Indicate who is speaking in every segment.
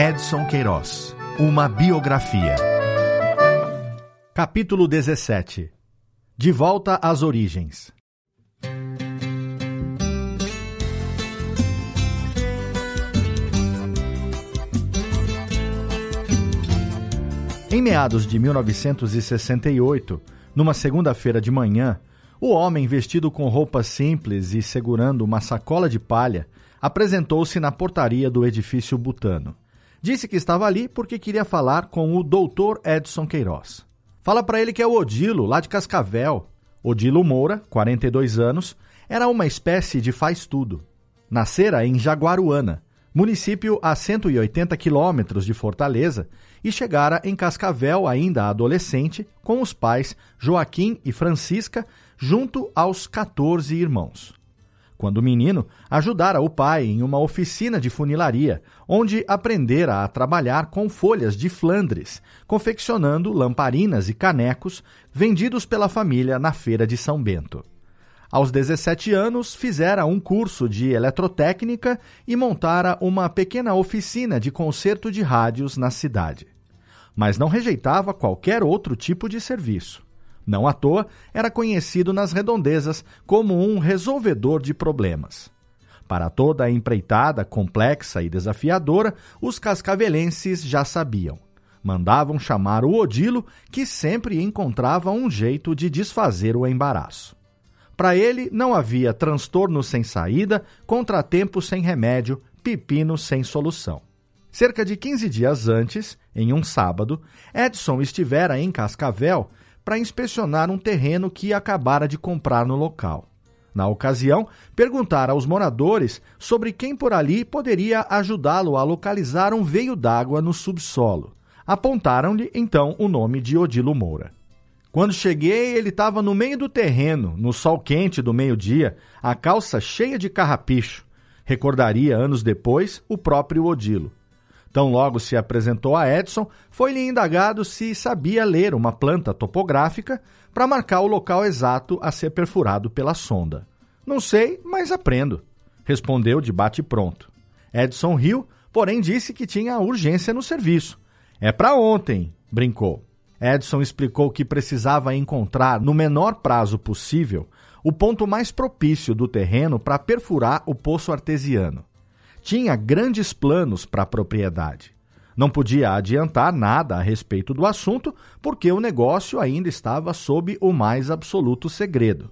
Speaker 1: Edson Queiroz. Uma biografia. Capítulo 17. De volta às origens. Em meados de 1968, numa segunda-feira de manhã, o homem, vestido com roupas simples e segurando uma sacola de palha, apresentou-se na portaria do edifício Butano. Disse que estava ali porque queria falar com o doutor Edson Queiroz. Fala para ele que é o Odilo, lá de Cascavel. Odilo Moura, 42 anos, era uma espécie de faz-tudo. Nascera em Jaguaruana, município a 180 quilômetros de Fortaleza, e chegara em Cascavel ainda adolescente com os pais Joaquim e Francisca, junto aos 14 irmãos. Quando menino, ajudara o pai em uma oficina de funilaria, onde aprendera a trabalhar com folhas de Flandres, confeccionando lamparinas e canecos vendidos pela família na feira de São Bento. Aos 17 anos, fizera um curso de eletrotécnica e montara uma pequena oficina de conserto de rádios na cidade. Mas não rejeitava qualquer outro tipo de serviço. Não à toa, era conhecido nas redondezas como um resolvedor de problemas. Para toda a empreitada complexa e desafiadora, os cascavelenses já sabiam. Mandavam chamar o Odilo, que sempre encontrava um jeito de desfazer o embaraço. Para ele, não havia transtorno sem saída, contratempo sem remédio, pepino sem solução. Cerca de 15 dias antes, em um sábado, Edson estivera em Cascavel para inspecionar um terreno que acabara de comprar no local. Na ocasião, perguntara aos moradores sobre quem por ali poderia ajudá-lo a localizar um veio d'água no subsolo. Apontaram-lhe então o nome de Odilo Moura. Quando cheguei, ele estava no meio do terreno, no sol quente do meio-dia, a calça cheia de carrapicho. Recordaria anos depois o próprio Odilo. Tão logo se apresentou a Edson, foi-lhe indagado se sabia ler uma planta topográfica para marcar o local exato a ser perfurado pela sonda. Não sei, mas aprendo, respondeu de bate-pronto. Edson riu, porém disse que tinha urgência no serviço. É para ontem, brincou. Edson explicou que precisava encontrar, no menor prazo possível, o ponto mais propício do terreno para perfurar o poço artesiano tinha grandes planos para a propriedade. Não podia adiantar nada a respeito do assunto, porque o negócio ainda estava sob o mais absoluto segredo.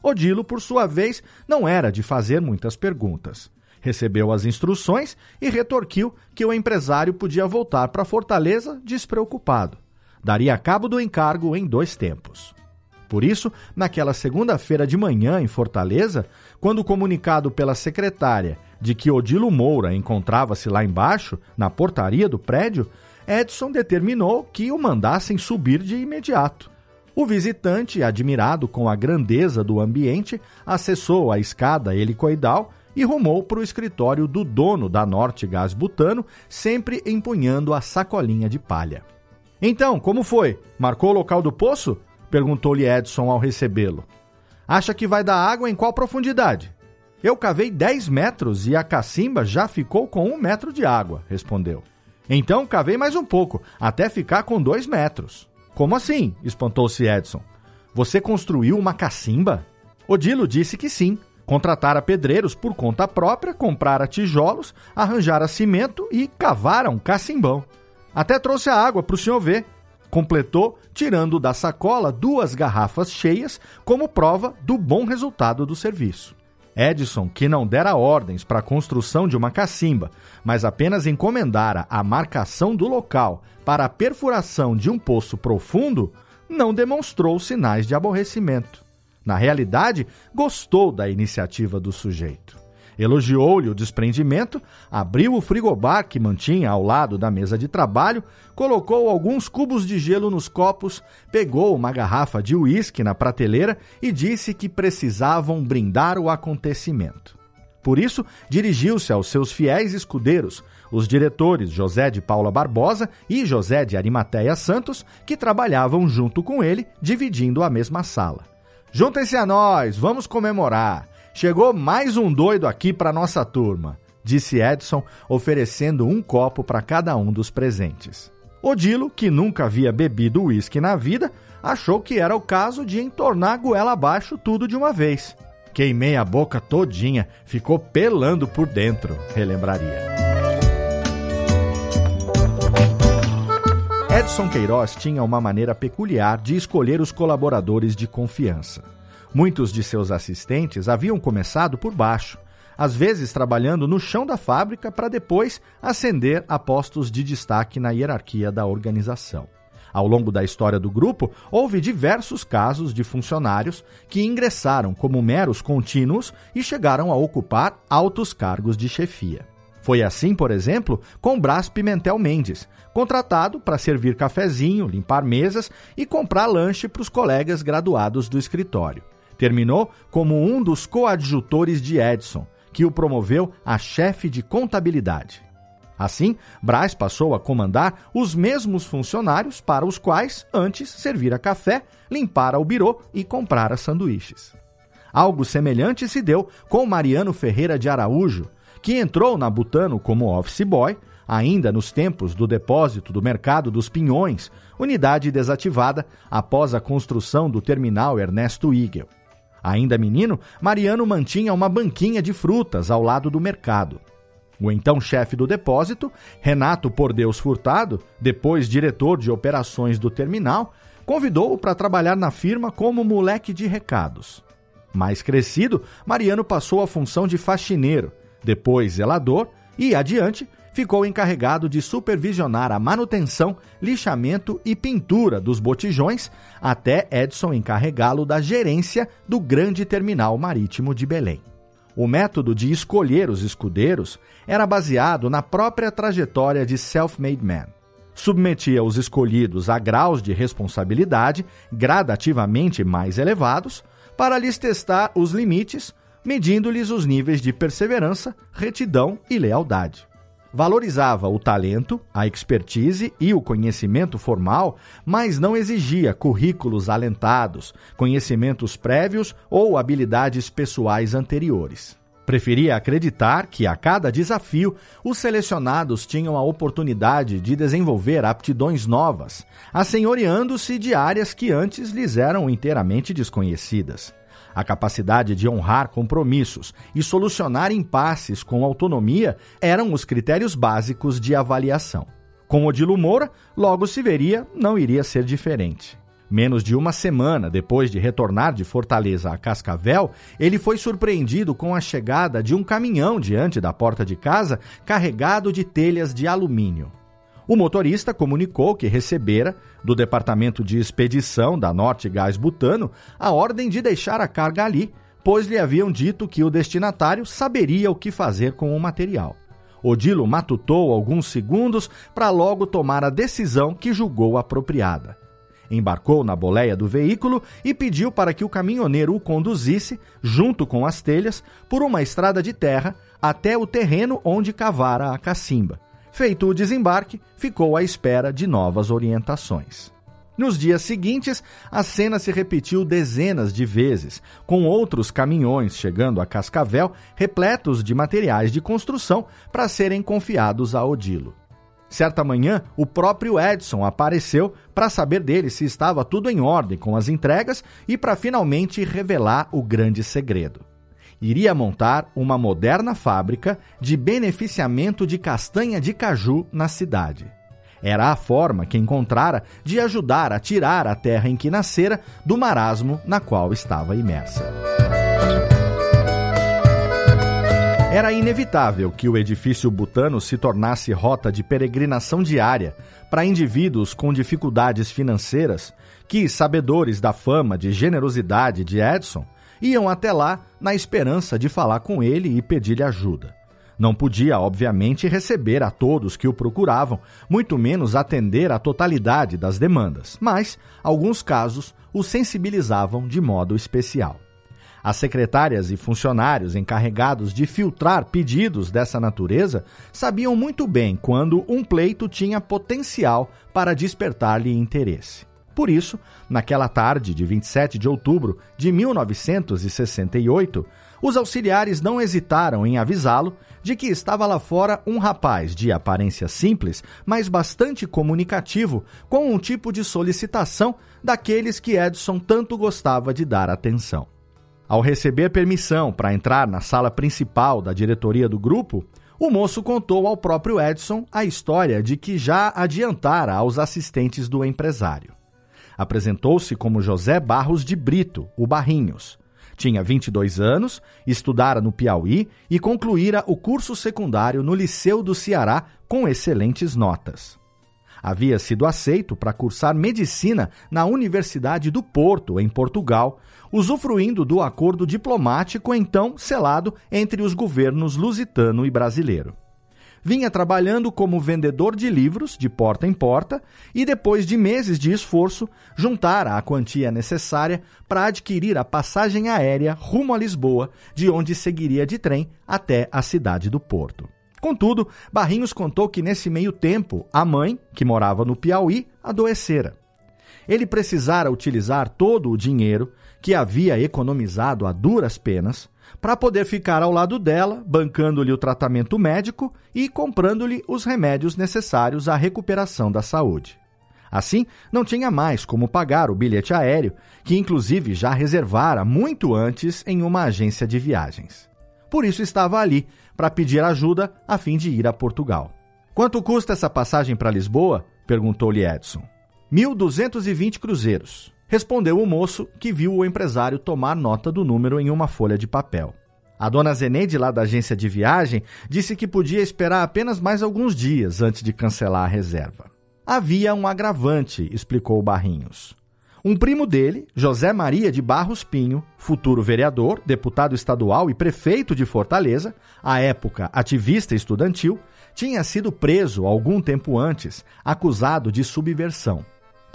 Speaker 1: Odilo, por sua vez, não era de fazer muitas perguntas. Recebeu as instruções e retorquiu que o empresário podia voltar para Fortaleza despreocupado. Daria cabo do encargo em dois tempos. Por isso, naquela segunda-feira de manhã em Fortaleza, quando comunicado pela secretária de que Odilo Moura encontrava-se lá embaixo, na portaria do prédio, Edson determinou que o mandassem subir de imediato. O visitante, admirado com a grandeza do ambiente, acessou a escada helicoidal e rumou para o escritório do dono da Norte Gás Butano, sempre empunhando a sacolinha de palha. Então, como foi? Marcou o local do poço? perguntou-lhe Edson ao recebê-lo. Acha que vai dar água em qual profundidade? Eu cavei 10 metros e a cacimba já ficou com um metro de água, respondeu. Então cavei mais um pouco, até ficar com dois metros. Como assim? espantou-se Edson. Você construiu uma cacimba? Odilo disse que sim. Contratara pedreiros por conta própria, comprara tijolos, arranjara cimento e cavaram cacimbão. Até trouxe a água para o senhor ver. Completou, tirando da sacola duas garrafas cheias como prova do bom resultado do serviço. Edison, que não dera ordens para a construção de uma cacimba, mas apenas encomendara a marcação do local para a perfuração de um poço profundo, não demonstrou sinais de aborrecimento. Na realidade, gostou da iniciativa do sujeito. Elogiou-lhe o desprendimento, abriu o frigobar que mantinha ao lado da mesa de trabalho, colocou alguns cubos de gelo nos copos, pegou uma garrafa de uísque na prateleira e disse que precisavam brindar o acontecimento. Por isso, dirigiu-se aos seus fiéis escudeiros, os diretores José de Paula Barbosa e José de Arimateia Santos, que trabalhavam junto com ele, dividindo a mesma sala. Juntem-se a nós, vamos comemorar. Chegou mais um doido aqui para nossa turma. disse Edson, oferecendo um copo para cada um dos presentes. Odilo, que nunca havia bebido uísque na vida, achou que era o caso de entornar a goela abaixo tudo de uma vez. Queimei a boca todinha, ficou pelando por dentro, relembraria. Edson Queiroz tinha uma maneira peculiar de escolher os colaboradores de confiança. Muitos de seus assistentes haviam começado por baixo, às vezes trabalhando no chão da fábrica para depois ascender a postos de destaque na hierarquia da organização. Ao longo da história do grupo, houve diversos casos de funcionários que ingressaram como meros contínuos e chegaram a ocupar altos cargos de chefia. Foi assim, por exemplo, com Brás Pimentel Mendes, contratado para servir cafezinho, limpar mesas e comprar lanche para os colegas graduados do escritório. Terminou como um dos coadjutores de Edson, que o promoveu a chefe de contabilidade. Assim, Braz passou a comandar os mesmos funcionários para os quais antes servira café, limpara o birô e comprara sanduíches. Algo semelhante se deu com Mariano Ferreira de Araújo, que entrou na Butano como office boy, ainda nos tempos do depósito do Mercado dos Pinhões, unidade desativada após a construção do terminal Ernesto Igel. Ainda menino, Mariano mantinha uma banquinha de frutas ao lado do mercado. O então chefe do depósito, Renato Por Deus Furtado, depois diretor de operações do terminal, convidou-o para trabalhar na firma como moleque de recados. Mais crescido, Mariano passou a função de faxineiro depois zelador e, adiante, ficou encarregado de supervisionar a manutenção, lixamento e pintura dos botijões, até Edson encarregá-lo da gerência do grande terminal marítimo de Belém. O método de escolher os escudeiros era baseado na própria trajetória de self-made man. Submetia os escolhidos a graus de responsabilidade gradativamente mais elevados para lhes testar os limites medindo-lhes os níveis de perseverança, retidão e lealdade. Valorizava o talento, a expertise e o conhecimento formal, mas não exigia currículos alentados, conhecimentos prévios ou habilidades pessoais anteriores. Preferia acreditar que a cada desafio os selecionados tinham a oportunidade de desenvolver aptidões novas, assenhoreando-se de áreas que antes lhes eram inteiramente desconhecidas. A capacidade de honrar compromissos e solucionar impasses com autonomia eram os critérios básicos de avaliação. Com Odilo Moura, logo se veria, não iria ser diferente. Menos de uma semana depois de retornar de Fortaleza a Cascavel, ele foi surpreendido com a chegada de um caminhão diante da porta de casa carregado de telhas de alumínio. O motorista comunicou que recebera, do Departamento de Expedição da Norte Gás Butano, a ordem de deixar a carga ali, pois lhe haviam dito que o destinatário saberia o que fazer com o material. Odilo matutou alguns segundos para logo tomar a decisão que julgou apropriada. Embarcou na boleia do veículo e pediu para que o caminhoneiro o conduzisse, junto com as telhas, por uma estrada de terra até o terreno onde cavara a cacimba. Feito o desembarque, ficou à espera de novas orientações. Nos dias seguintes, a cena se repetiu dezenas de vezes, com outros caminhões chegando a Cascavel repletos de materiais de construção para serem confiados a Odilo. Certa manhã, o próprio Edson apareceu para saber dele se estava tudo em ordem com as entregas e para finalmente revelar o grande segredo iria montar uma moderna fábrica de beneficiamento de castanha de caju na cidade. Era a forma que encontrara de ajudar a tirar a terra em que nascera do marasmo na qual estava imersa. Era inevitável que o edifício butano se tornasse rota de peregrinação diária para indivíduos com dificuldades financeiras que, sabedores da fama de generosidade de Edson, iam até lá na esperança de falar com ele e pedir-lhe ajuda. Não podia, obviamente, receber a todos que o procuravam, muito menos atender à totalidade das demandas, mas alguns casos o sensibilizavam de modo especial. As secretárias e funcionários encarregados de filtrar pedidos dessa natureza sabiam muito bem quando um pleito tinha potencial para despertar-lhe interesse. Por isso, naquela tarde de 27 de outubro de 1968, Os auxiliares não hesitaram em avisá-lo de que estava lá fora um rapaz de aparência simples, mas bastante comunicativo, com um tipo de solicitação daqueles que Edson tanto gostava de dar atenção. Ao receber permissão para entrar na sala principal da diretoria do grupo, o moço contou ao próprio Edson a história de que já adiantara aos assistentes do empresário. Apresentou-se como José Barros de Brito, o Barrinhos. Tinha 22 anos, estudara no Piauí e concluíra o curso secundário no Liceu do Ceará com excelentes notas. Havia sido aceito para cursar medicina na Universidade do Porto, em Portugal, usufruindo do acordo diplomático então selado entre os governos lusitano e brasileiro. Vinha trabalhando como vendedor de livros de porta em porta e, depois de meses de esforço, juntara a quantia necessária para adquirir a passagem aérea rumo a Lisboa, de onde seguiria de trem até a cidade do Porto. Contudo, Barrinhos contou que nesse meio tempo a mãe, que morava no Piauí, adoecera. Ele precisara utilizar todo o dinheiro que havia economizado a duras penas para poder ficar ao lado dela, bancando-lhe o tratamento médico e comprando-lhe os remédios necessários à recuperação da saúde. Assim, não tinha mais como pagar o bilhete aéreo, que inclusive já reservara muito antes em uma agência de viagens. Por isso estava ali, para pedir ajuda a fim de ir a Portugal. Quanto custa essa passagem para Lisboa? perguntou-lhe Edson. 1.220 cruzeiros. Respondeu o moço, que viu o empresário tomar nota do número em uma folha de papel. A dona Zeneide, lá da agência de viagem, disse que podia esperar apenas mais alguns dias antes de cancelar a reserva. Havia um agravante, explicou Barrinhos. Um primo dele, José Maria de Barros Pinho, futuro vereador, deputado estadual e prefeito de Fortaleza, à época ativista estudantil, tinha sido preso algum tempo antes, acusado de subversão.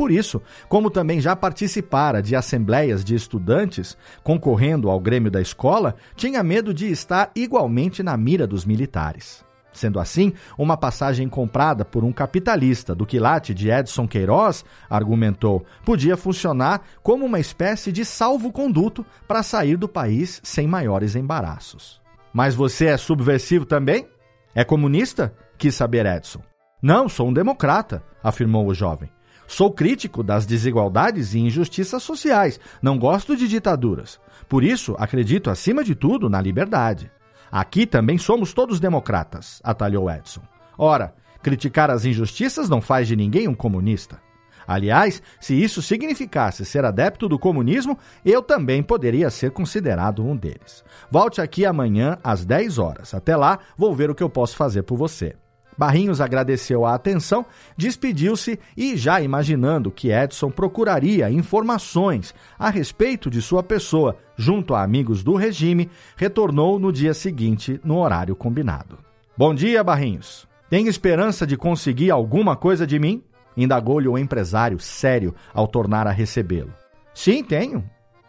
Speaker 1: Por isso, como também já participara de assembleias de estudantes, concorrendo ao grêmio da escola, tinha medo de estar igualmente na mira dos militares. Sendo assim, uma passagem comprada por um capitalista do quilate de Edson Queiroz, argumentou, podia funcionar como uma espécie de salvo-conduto para sair do país sem maiores embaraços. Mas você é subversivo também? É comunista? quis saber Edson. Não, sou um democrata, afirmou o jovem. Sou crítico das desigualdades e injustiças sociais. Não gosto de ditaduras. Por isso, acredito acima de tudo na liberdade. Aqui também somos todos democratas, atalhou Edson. Ora, criticar as injustiças não faz de ninguém um comunista. Aliás, se isso significasse ser adepto do comunismo, eu também poderia ser considerado um deles. Volte aqui amanhã às 10 horas. Até lá, vou ver o que eu posso fazer por você. Barrinhos agradeceu a atenção, despediu-se e, já imaginando que Edson procuraria informações a respeito de sua pessoa junto a amigos do regime, retornou no dia seguinte, no horário combinado. Bom dia, Barrinhos. Tem esperança de conseguir alguma coisa de mim? Indagou-lhe o empresário sério ao tornar a recebê-lo. Sim, tenho.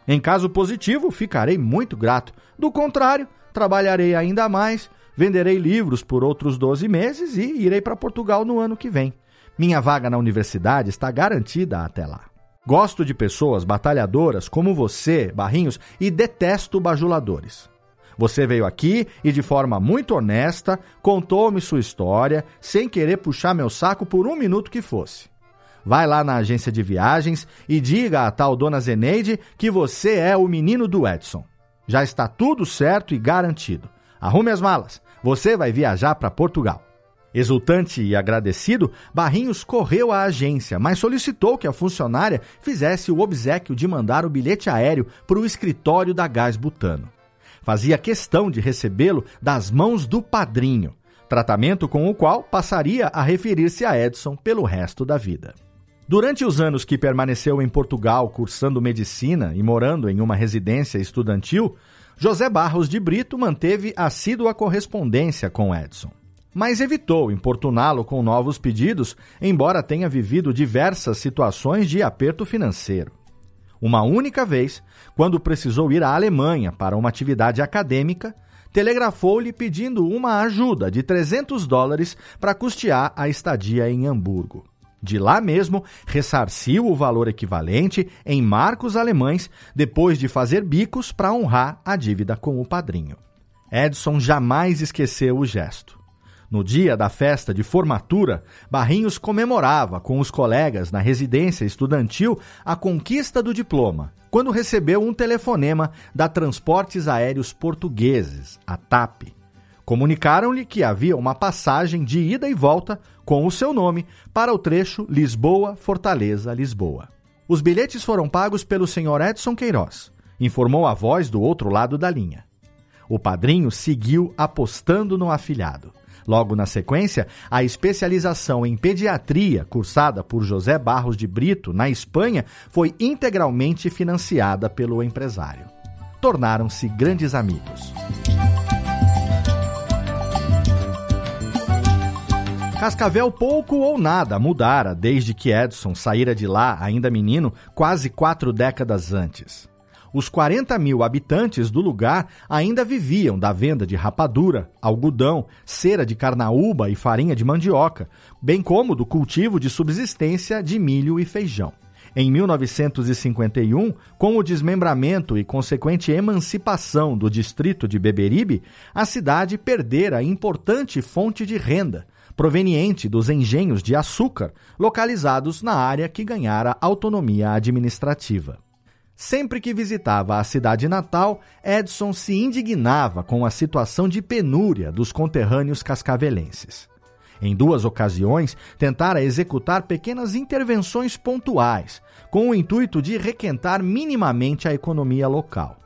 Speaker 1: Em caso positivo, ficarei muito grato. Do contrário, trabalharei ainda mais venderei livros por outros 12 meses e irei para Portugal no ano que vem. Minha vaga na universidade está garantida até lá. Gosto de pessoas batalhadoras como você, Barrinhos, e detesto bajuladores. Você veio aqui e, de forma muito honesta, contou-me sua história, sem querer puxar meu saco por um minuto que fosse. Vai lá na agência de viagens e diga à tal dona Zeneide que você é o menino do Edson. Já está tudo certo e garantido. Arrume as malas. Você vai viajar para Portugal. Exultante e agradecido, Barrinhos correu à agência, mas solicitou que a funcionária fizesse o obsequio de mandar o bilhete aéreo para o escritório da Gás Butano. Fazia questão de recebê-lo das mãos do padrinho, tratamento com o qual passaria a referir-se a Edson pelo resto da vida. Durante os anos que permaneceu em Portugal cursando medicina e morando em uma residência estudantil, José Barros de Brito manteve assídua correspondência com Edson, mas evitou importuná-lo com novos pedidos, embora tenha vivido diversas situações de aperto financeiro. Uma única vez, quando precisou ir à Alemanha para uma atividade acadêmica, telegrafou-lhe pedindo uma ajuda de 300 dólares para custear a estadia em Hamburgo. De lá mesmo, ressarciu o valor equivalente em marcos alemães, depois de fazer bicos para honrar a dívida com o padrinho. Edson jamais esqueceu o gesto. No dia da festa de formatura, Barrinhos comemorava com os colegas na residência estudantil a conquista do diploma, quando recebeu um telefonema da Transportes Aéreos Portugueses, a TAP. Comunicaram-lhe que havia uma passagem de ida e volta com o seu nome para o trecho Lisboa-Fortaleza-Lisboa. Os bilhetes foram pagos pelo Sr. Edson Queiroz, informou a voz do outro lado da linha. O padrinho seguiu apostando no afilhado. Logo na sequência, a especialização em pediatria, cursada por José Barros de Brito, na Espanha, foi integralmente financiada pelo empresário. Tornaram-se grandes amigos. Cascavel pouco ou nada mudara desde que Edson saíra de lá, ainda menino, quase quatro décadas antes. Os 40 mil habitantes do lugar ainda viviam da venda de rapadura, algodão, cera de carnaúba e farinha de mandioca, bem como do cultivo de subsistência de milho e feijão. Em 1951, com o desmembramento e consequente emancipação do distrito de Beberibe, a cidade perdera importante fonte de renda, proveniente dos engenhos de açúcar localizados na área que ganhara autonomia administrativa. Sempre que visitava a cidade natal, Edson se indignava com a situação de penúria dos conterrâneos cascavelenses. Em duas ocasiões, tentara executar pequenas intervenções pontuais, com o intuito de requentar minimamente a economia local.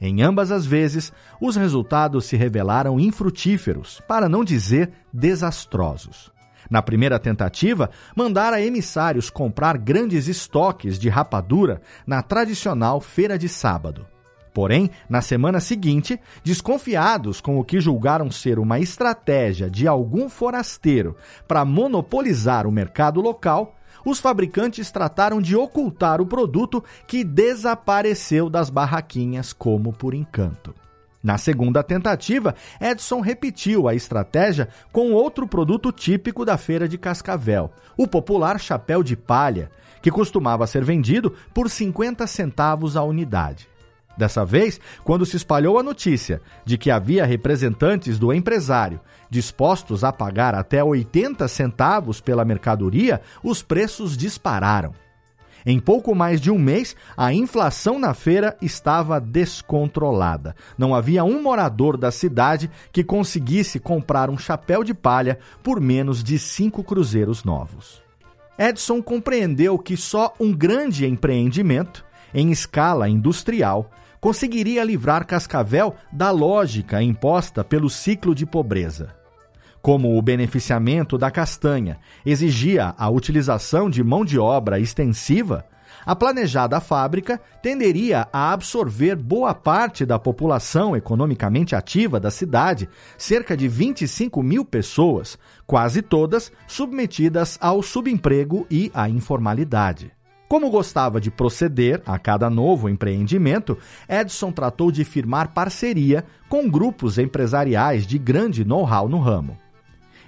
Speaker 1: Em ambas as vezes, os resultados se revelaram infrutíferos, para não dizer desastrosos. Na primeira tentativa, mandara emissários comprar grandes estoques de rapadura na tradicional feira de sábado. Porém, na semana seguinte, desconfiados com o que julgaram ser uma estratégia de algum forasteiro para monopolizar o mercado local, os fabricantes trataram de ocultar o produto que desapareceu das barraquinhas como por encanto. Na segunda tentativa, Edson repetiu a estratégia com outro produto típico da feira de Cascavel, o popular chapéu de palha, que costumava ser vendido por 50 centavos a unidade. Dessa vez, quando se espalhou a notícia de que havia representantes do empresário dispostos a pagar até 80 centavos pela mercadoria, os preços dispararam. Em pouco mais de um mês, a inflação na feira estava descontrolada. Não havia um morador da cidade que conseguisse comprar um chapéu de palha por menos de cinco cruzeiros novos. Edson compreendeu que só um grande empreendimento, em escala industrial, conseguiria livrar Cascavel da lógica imposta pelo ciclo de pobreza. Como o beneficiamento da castanha exigia a utilização de mão de obra extensiva, a planejada fábrica tenderia a absorver boa parte da população economicamente ativa da cidade, cerca de 25 mil pessoas, quase todas submetidas ao subemprego e à informalidade. Como gostava de proceder a cada novo empreendimento, Edson tratou de firmar parceria com grupos empresariais de grande know-how no ramo.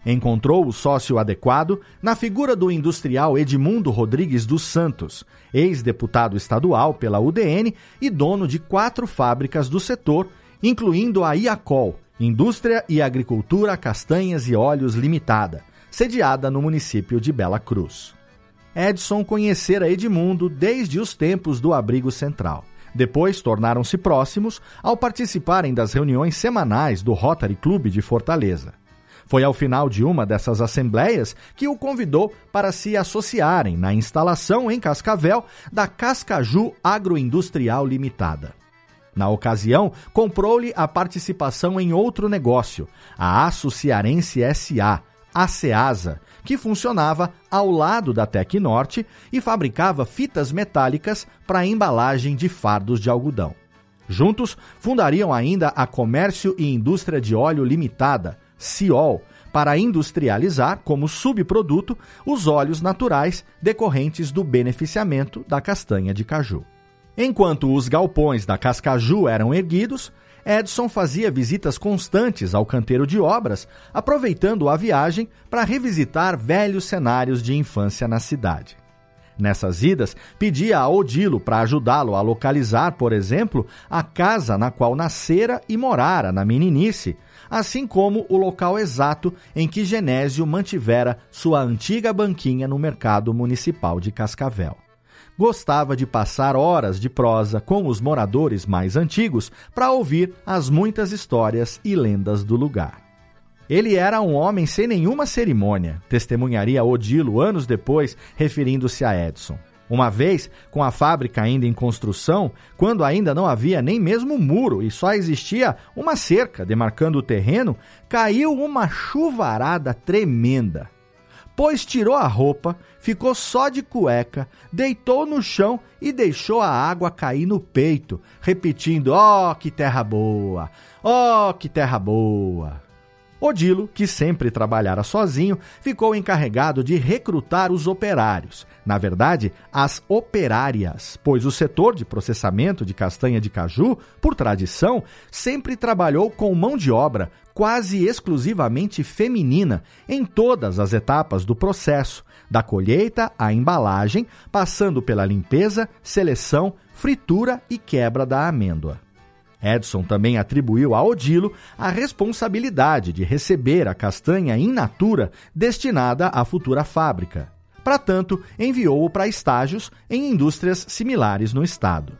Speaker 1: Encontrou o sócio adequado na figura do industrial Edmundo Rodrigues dos Santos, ex-deputado estadual pela UDN e dono de quatro fábricas do setor, incluindo a Iacol, Indústria e Agricultura Castanhas e Óleos Limitada, sediada no município de Bela Cruz. Edson conhecera Edmundo desde os tempos do abrigo central. Depois tornaram-se próximos ao participarem das reuniões semanais do Rotary Clube de Fortaleza. Foi ao final de uma dessas assembleias que o convidou para se associarem na instalação em Cascavel da Cascaju Agroindustrial Limitada. Na ocasião, comprou-lhe a participação em outro negócio, a Aço Cearense SA, a SEASA, que funcionava ao lado da Tecnorte e fabricava fitas metálicas para embalagem de fardos de algodão. Juntos, fundariam ainda a Comércio e Indústria de Óleo Limitada, CIOL, para industrializar como subproduto os óleos naturais decorrentes do beneficiamento da castanha de caju. Enquanto os galpões da Cascaju eram erguidos, Edson fazia visitas constantes ao canteiro de obras, aproveitando a viagem para revisitar velhos cenários de infância na cidade. Nessas idas, pedia a Odilo para ajudá-lo a localizar, por exemplo, a casa na qual nascera e morara na meninice, assim como o local exato em que Genésio mantivera sua antiga banquinha no mercado municipal de Cascavel. Gostava de passar horas de prosa com os moradores mais antigos para ouvir as muitas histórias e lendas do lugar. Ele era um homem sem nenhuma cerimônia, testemunharia Odilo anos depois, referindo-se a Edson. Uma vez, com a fábrica ainda em construção, quando ainda não havia nem mesmo muro e só existia uma cerca demarcando o terreno, caiu uma chuvarada tremenda. Pois tirou a roupa, ficou só de cueca, deitou no chão e deixou a água cair no peito, repetindo: Oh, que terra boa! Oh, que terra boa! Odilo, que sempre trabalhara sozinho, ficou encarregado de recrutar os operários, na verdade, as operárias, pois o setor de processamento de castanha de caju, por tradição, sempre trabalhou com mão de obra quase exclusivamente feminina em todas as etapas do processo, da colheita à embalagem, passando pela limpeza, seleção, fritura e quebra da amêndoa. Edson também atribuiu a Odilo a responsabilidade de receber a castanha in natura destinada à futura fábrica. Para tanto, enviou-o para estágios em indústrias similares no estado.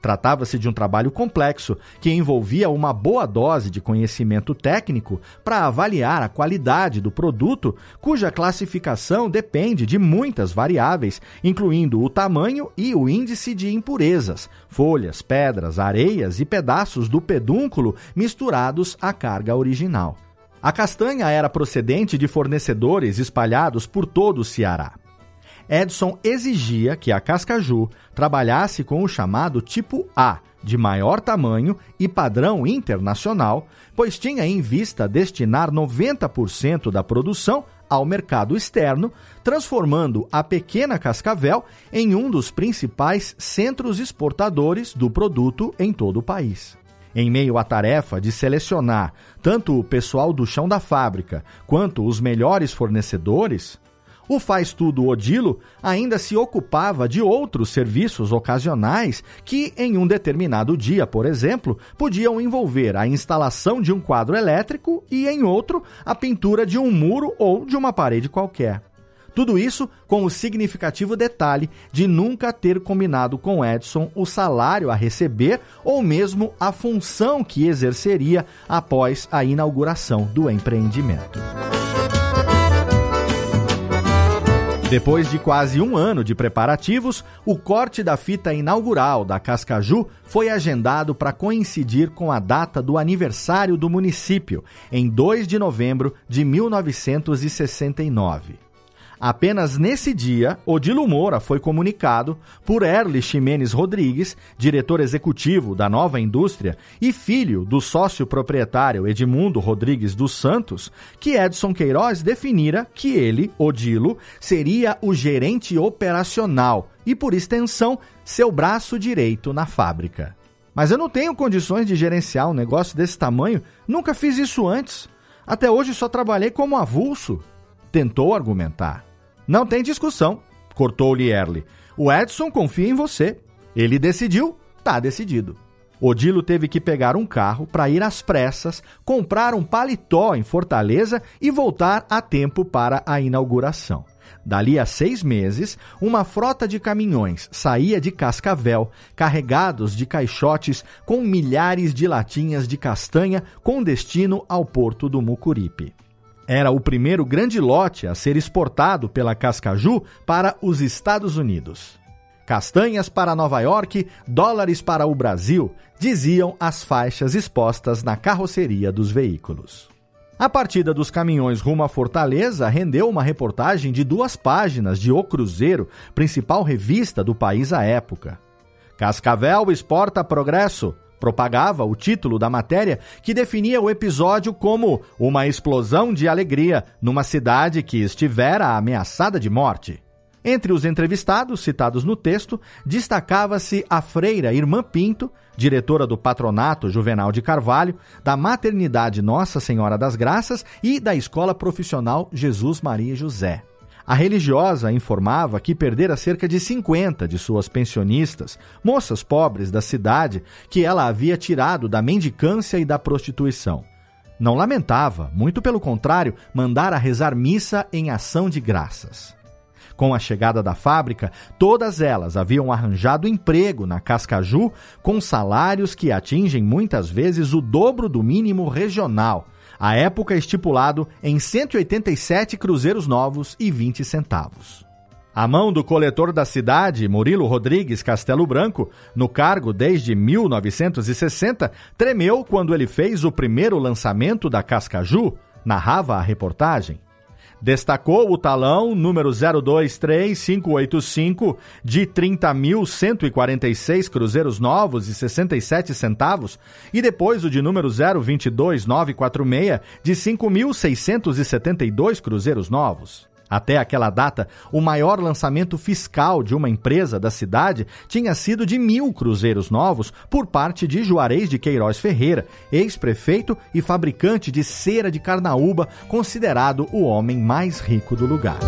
Speaker 1: Tratava-se de um trabalho complexo que envolvia uma boa dose de conhecimento técnico para avaliar a qualidade do produto, cuja classificação depende de muitas variáveis, incluindo o tamanho e o índice de impurezas, folhas, pedras, areias e pedaços do pedúnculo misturados à carga original. A castanha era procedente de fornecedores espalhados por todo o Ceará. Edson exigia que a Cascaju trabalhasse com o chamado tipo A, de maior tamanho e padrão internacional, pois tinha em vista destinar 90% da produção ao mercado externo, transformando a pequena Cascavel em um dos principais centros exportadores do produto em todo o país. Em meio à tarefa de selecionar tanto o pessoal do chão da fábrica quanto os melhores fornecedores, o faz tudo Odilo ainda se ocupava de outros serviços ocasionais que, em um determinado dia, por exemplo, podiam envolver a instalação de um quadro elétrico e, em outro, a pintura de um muro ou de uma parede qualquer. Tudo isso com o significativo detalhe de nunca ter combinado com Edson o salário a receber ou mesmo a função que exerceria após a inauguração do empreendimento. Depois de quase um ano de preparativos, o corte da fita inaugural da Cascaju foi agendado para coincidir com a data do aniversário do município, em 2 de novembro de 1969. Apenas nesse dia, Odilo Moura foi comunicado por Erle Ximenes Rodrigues, diretor executivo da nova indústria e filho do sócio proprietário Edmundo Rodrigues dos Santos, que Edson Queiroz definira que ele, Odilo, seria o gerente operacional e, por extensão, seu braço direito na fábrica. Mas eu não tenho condições de gerenciar um negócio desse tamanho, nunca fiz isso antes. Até hoje só trabalhei como avulso. Tentou argumentar. Não tem discussão, cortou-lhe Erle. O Edson confia em você. Ele decidiu, tá decidido. Odilo teve que pegar um carro para ir às pressas, comprar um paletó em Fortaleza e voltar a tempo para a inauguração. Dali a seis meses, uma frota de caminhões saía de Cascavel, carregados de caixotes com milhares de latinhas de castanha com destino ao porto do Mucuripe. Era o primeiro grande lote a ser exportado pela Cascaju para os Estados Unidos. Castanhas para Nova York, dólares para o Brasil, diziam as faixas expostas na carroceria dos veículos. A partida dos caminhões rumo à Fortaleza rendeu uma reportagem de duas páginas de O Cruzeiro, principal revista do país à época. Cascavel exporta progresso, propagava o título da matéria que definia o episódio como uma explosão de alegria numa cidade que estivera ameaçada de morte. Entre os entrevistados citados no texto, destacava-se a freira Irmã Pinto, diretora do Patronato Juvenal de Carvalho, da Maternidade Nossa Senhora das Graças e da Escola Profissional Jesus Maria José. A religiosa informava que perdera cerca de 50 de suas pensionistas, moças pobres da cidade, que ela havia tirado da mendicância e da prostituição. Não lamentava, muito pelo contrário, mandara rezar missa em ação de graças. Com a chegada da fábrica, todas elas haviam arranjado emprego na Cascaju com salários que atingem muitas vezes o dobro do mínimo regional, à época estipulado em 187 cruzeiros novos e 20 centavos. A mão do coletor da cidade, Murilo Rodrigues Castelo Branco, no cargo desde 1960, tremeu quando ele fez o primeiro lançamento da Cascaju, narrava a reportagem. Destacou o talão número 023585 de 30.146 cruzeiros novos e 67 centavos e depois o de número 022946 de 5.672 cruzeiros novos. Até aquela data, o maior lançamento fiscal de uma empresa da cidade tinha sido de mil cruzeiros novos por parte de Juarez de Queiroz Ferreira, ex-prefeito e fabricante de cera de carnaúba, considerado o homem mais rico do lugar.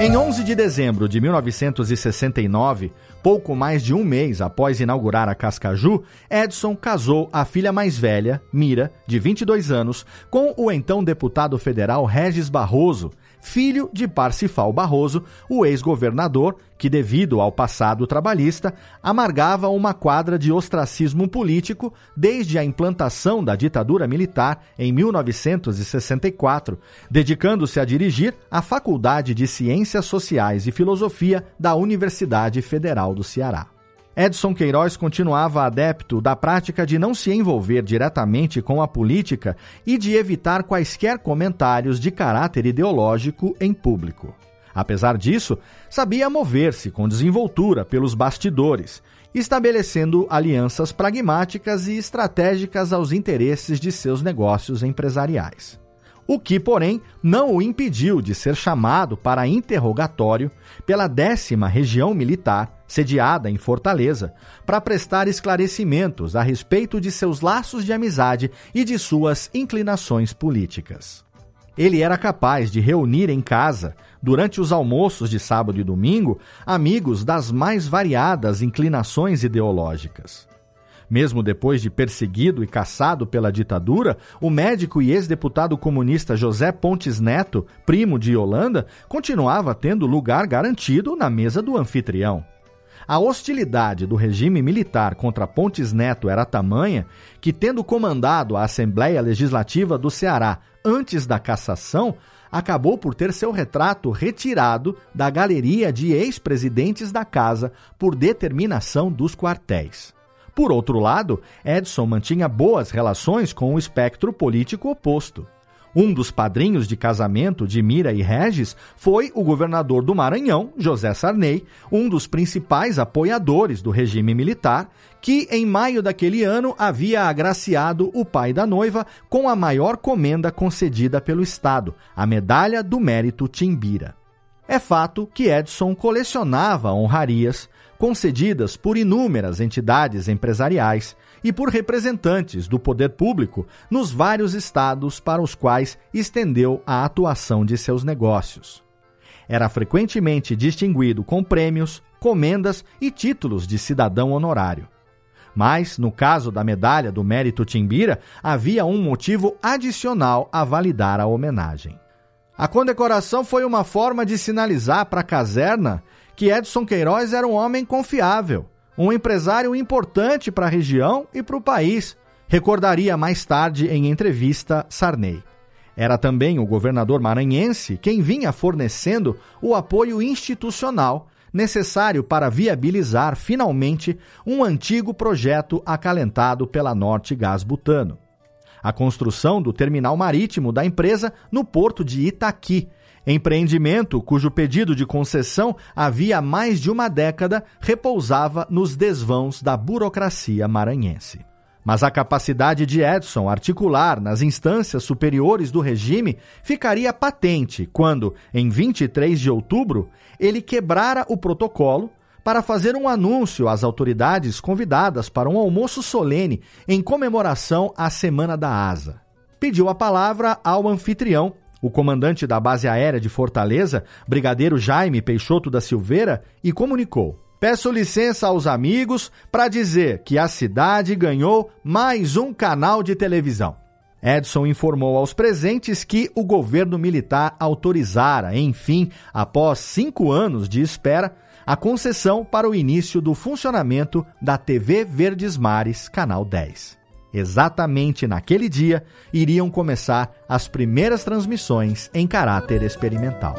Speaker 1: Em 11 de dezembro de 1969, pouco mais de um mês após inaugurar a Cascaju, Edson casou a filha mais velha, Mira, de 22 anos, com o então deputado federal Regis Barroso, filho de Parsifal Barroso, o ex-governador, que, devido ao passado trabalhista, amargava uma quadra de ostracismo político desde a implantação da ditadura militar em 1964, dedicando-se a dirigir a Faculdade de Ciências Sociais e Filosofia da Universidade Do Ceará. Edson Queiroz continuava adepto da prática de não se envolver diretamente com a política e de evitar quaisquer comentários de caráter ideológico em público. Apesar disso, sabia mover-se com desenvoltura pelos bastidores, estabelecendo alianças pragmáticas e estratégicas aos interesses de seus negócios empresariais o que, porém, não o impediu de ser chamado para interrogatório pela décima região militar, sediada em Fortaleza, para prestar esclarecimentos a respeito de seus laços de amizade e de suas inclinações políticas. Ele era capaz de reunir em casa, durante os almoços de sábado e domingo, amigos das mais variadas inclinações ideológicas. Mesmo depois de perseguido e caçado pela ditadura, o médico e ex-deputado comunista José Pontes Neto, primo de Yolanda, continuava tendo lugar garantido na mesa do anfitrião. A hostilidade do regime militar contra Pontes Neto era tamanha que, tendo comandado a Assembleia Legislativa do Ceará antes da cassação, acabou por ter seu retrato retirado da galeria de ex-presidentes da casa por determinação dos quartéis. Por outro lado, Edson mantinha boas relações com o espectro político oposto. Um dos padrinhos de casamento de Mira e Regis foi o governador do Maranhão, José Sarney, um dos principais apoiadores do regime militar, que em maio daquele ano havia agraciado o pai da noiva com a maior comenda concedida pelo Estado, a Medalha do Mérito Timbira. É fato que Edson colecionava honrarias concedidas por inúmeras entidades empresariais e por representantes do poder público nos vários estados para os quais estendeu a atuação de seus negócios. Era frequentemente distinguido com prêmios, comendas e títulos de cidadão honorário. Mas, no caso da medalha do Mérito Timbira, havia um motivo adicional a validar a homenagem. A condecoração foi uma forma de sinalizar para a caserna que Edson Queiroz era um homem confiável, um empresário importante para a região e para o país, recordaria mais tarde em entrevista Sarney. Era também o governador maranhense quem vinha fornecendo o apoio institucional necessário para viabilizar finalmente um antigo projeto acalentado pela Norte Gás Butano. A construção do terminal marítimo da empresa no porto de Itaqui, Empreendimento cujo pedido de concessão havia mais de uma década repousava nos desvãos da burocracia maranhense. Mas a capacidade de Edson articular nas instâncias superiores do regime ficaria patente quando, em 23 de outubro, ele quebrara o protocolo para fazer um anúncio às autoridades convidadas para um almoço solene em comemoração à Semana da Asa. Pediu a palavra ao anfitrião, o comandante da base aérea de Fortaleza, brigadeiro Jaime Peixoto da Silveira, e comunicou: Peço licença aos amigos para dizer que a cidade ganhou mais um canal de televisão. Edson informou aos presentes que o governo militar autorizara, enfim, após cinco anos de espera, a concessão para o início do funcionamento da TV Verdes Mares, Canal 10. Exatamente naquele dia iriam começar as primeiras transmissões em caráter experimental.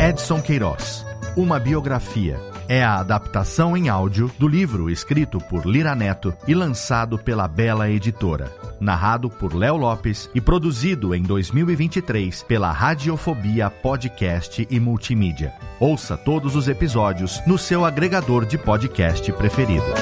Speaker 1: Edson Queiroz, uma biografia é a adaptação em áudio do livro escrito por Lira Neto e lançado pela Bela Editora. Narrado por Léo Lopes e produzido em 2023 pela Radiofobia Podcast e Multimídia. Ouça todos os episódios no seu agregador de podcast preferido.